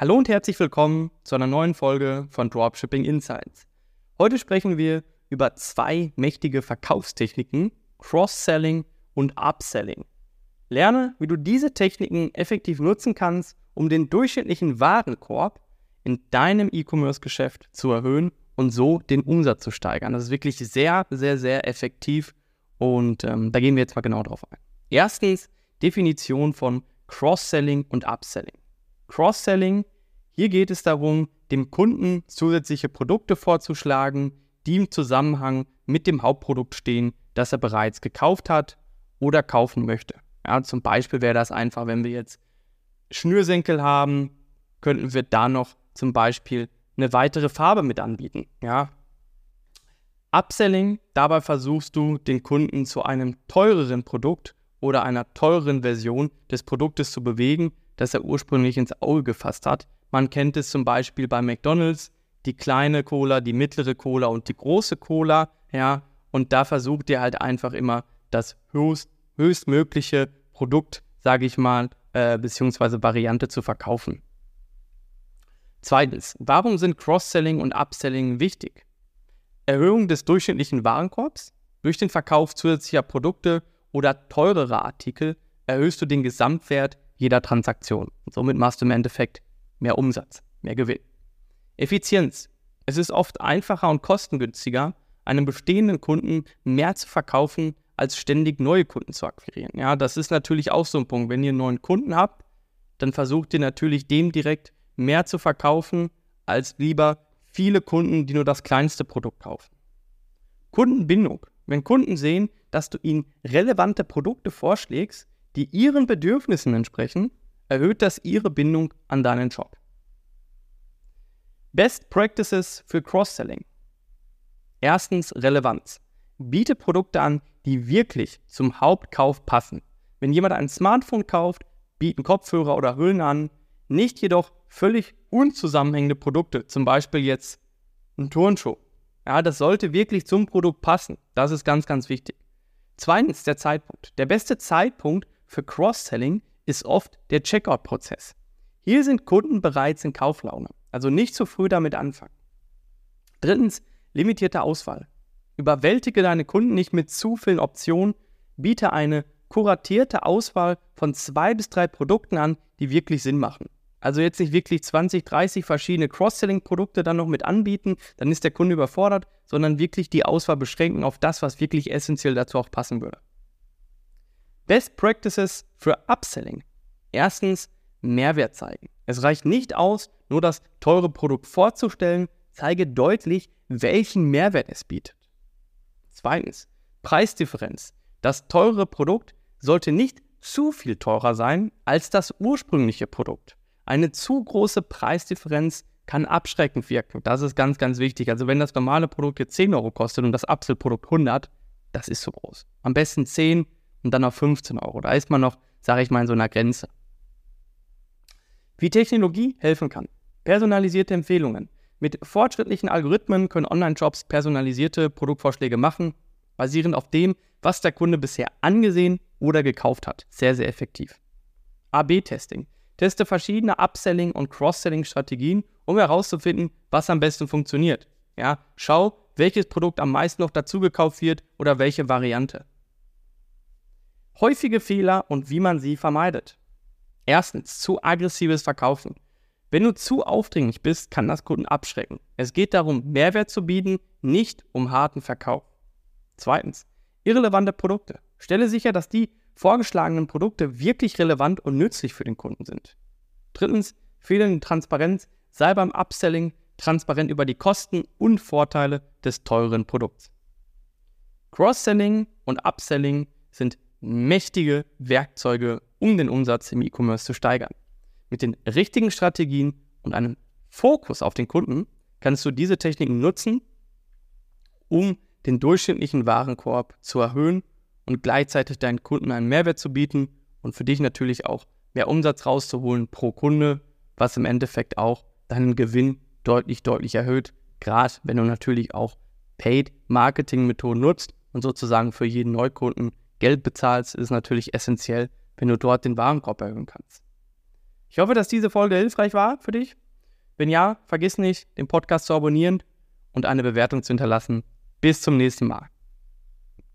Hallo und herzlich willkommen zu einer neuen Folge von Dropshipping Insights. Heute sprechen wir über zwei mächtige Verkaufstechniken, Cross-Selling und Upselling. Lerne, wie du diese Techniken effektiv nutzen kannst, um den durchschnittlichen Warenkorb in deinem E-Commerce-Geschäft zu erhöhen und so den Umsatz zu steigern. Das ist wirklich sehr, sehr, sehr effektiv und ähm, da gehen wir jetzt mal genau drauf ein. Erstens Definition von Cross-Selling und Upselling. Cross-Selling, hier geht es darum, dem Kunden zusätzliche Produkte vorzuschlagen, die im Zusammenhang mit dem Hauptprodukt stehen, das er bereits gekauft hat oder kaufen möchte. Ja, zum Beispiel wäre das einfach, wenn wir jetzt Schnürsenkel haben, könnten wir da noch zum Beispiel eine weitere Farbe mit anbieten. Ja. Upselling, dabei versuchst du den Kunden zu einem teureren Produkt oder einer teureren Version des Produktes zu bewegen, das er ursprünglich ins Auge gefasst hat. Man kennt es zum Beispiel bei McDonald's, die kleine Cola, die mittlere Cola und die große Cola, ja, und da versucht ihr halt einfach immer das höchst, höchstmögliche Produkt, sage ich mal, äh, beziehungsweise Variante zu verkaufen. Zweitens, warum sind Cross-Selling und Upselling wichtig? Erhöhung des durchschnittlichen Warenkorbs durch den Verkauf zusätzlicher Produkte oder teurerer Artikel erhöhst du den Gesamtwert jeder Transaktion. Und somit machst du im Endeffekt mehr Umsatz, mehr Gewinn. Effizienz. Es ist oft einfacher und kostengünstiger, einem bestehenden Kunden mehr zu verkaufen, als ständig neue Kunden zu akquirieren. Ja, das ist natürlich auch so ein Punkt. Wenn ihr einen neuen Kunden habt, dann versucht ihr natürlich dem direkt mehr zu verkaufen, als lieber viele Kunden, die nur das kleinste Produkt kaufen. Kundenbindung. Wenn Kunden sehen, dass du ihnen relevante Produkte vorschlägst, die ihren Bedürfnissen entsprechen, erhöht das ihre Bindung an deinen Shop. Best Practices für Cross-Selling. Erstens Relevanz. Biete Produkte an, die wirklich zum Hauptkauf passen. Wenn jemand ein Smartphone kauft, bieten Kopfhörer oder Hüllen an, nicht jedoch völlig unzusammenhängende Produkte, zum Beispiel jetzt ein Turnschuh. Ja, das sollte wirklich zum Produkt passen. Das ist ganz, ganz wichtig. Zweitens der Zeitpunkt. Der beste Zeitpunkt für Cross-Selling ist oft der Checkout-Prozess. Hier sind Kunden bereits in Kauflaune, also nicht zu früh damit anfangen. Drittens, limitierte Auswahl. Überwältige deine Kunden nicht mit zu vielen Optionen, biete eine kuratierte Auswahl von zwei bis drei Produkten an, die wirklich Sinn machen. Also jetzt nicht wirklich 20, 30 verschiedene Cross-Selling-Produkte dann noch mit anbieten, dann ist der Kunde überfordert, sondern wirklich die Auswahl beschränken auf das, was wirklich essentiell dazu auch passen würde. Best Practices für Upselling. Erstens, Mehrwert zeigen. Es reicht nicht aus, nur das teure Produkt vorzustellen, zeige deutlich, welchen Mehrwert es bietet. Zweitens, Preisdifferenz. Das teure Produkt sollte nicht zu viel teurer sein als das ursprüngliche Produkt. Eine zu große Preisdifferenz kann abschreckend wirken. Das ist ganz, ganz wichtig. Also wenn das normale Produkt jetzt 10 Euro kostet und das Apfelprodukt 100, das ist zu groß. Am besten 10 und dann auf 15 Euro. Da ist man noch, sage ich mal, in so einer Grenze. Wie Technologie helfen kann. Personalisierte Empfehlungen. Mit fortschrittlichen Algorithmen können Online-Shops personalisierte Produktvorschläge machen, basierend auf dem, was der Kunde bisher angesehen oder gekauft hat. Sehr, sehr effektiv. AB-Testing. Teste verschiedene Upselling- und Cross-Selling-Strategien, um herauszufinden, was am besten funktioniert. Ja, schau, welches Produkt am meisten noch dazu gekauft wird oder welche Variante. Häufige Fehler und wie man sie vermeidet. Erstens, zu aggressives Verkaufen. Wenn du zu aufdringlich bist, kann das Kunden abschrecken. Es geht darum, Mehrwert zu bieten, nicht um harten Verkauf. Zweitens, irrelevante Produkte. Stelle sicher, dass die vorgeschlagenen Produkte wirklich relevant und nützlich für den Kunden sind. Drittens, fehlende Transparenz. Sei beim Upselling transparent über die Kosten und Vorteile des teuren Produkts. Cross-Selling und Upselling sind mächtige Werkzeuge, um den Umsatz im E-Commerce zu steigern. Mit den richtigen Strategien und einem Fokus auf den Kunden kannst du diese Techniken nutzen, um den durchschnittlichen Warenkorb zu erhöhen und gleichzeitig deinen Kunden einen Mehrwert zu bieten und für dich natürlich auch mehr Umsatz rauszuholen pro Kunde, was im Endeffekt auch deinen Gewinn deutlich, deutlich erhöht. Gerade wenn du natürlich auch Paid-Marketing-Methoden nutzt und sozusagen für jeden Neukunden Geld bezahlst, ist natürlich essentiell, wenn du dort den Warenkorb erhöhen kannst. Ich hoffe, dass diese Folge hilfreich war für dich. Wenn ja, vergiss nicht, den Podcast zu abonnieren und eine Bewertung zu hinterlassen. Bis zum nächsten Mal.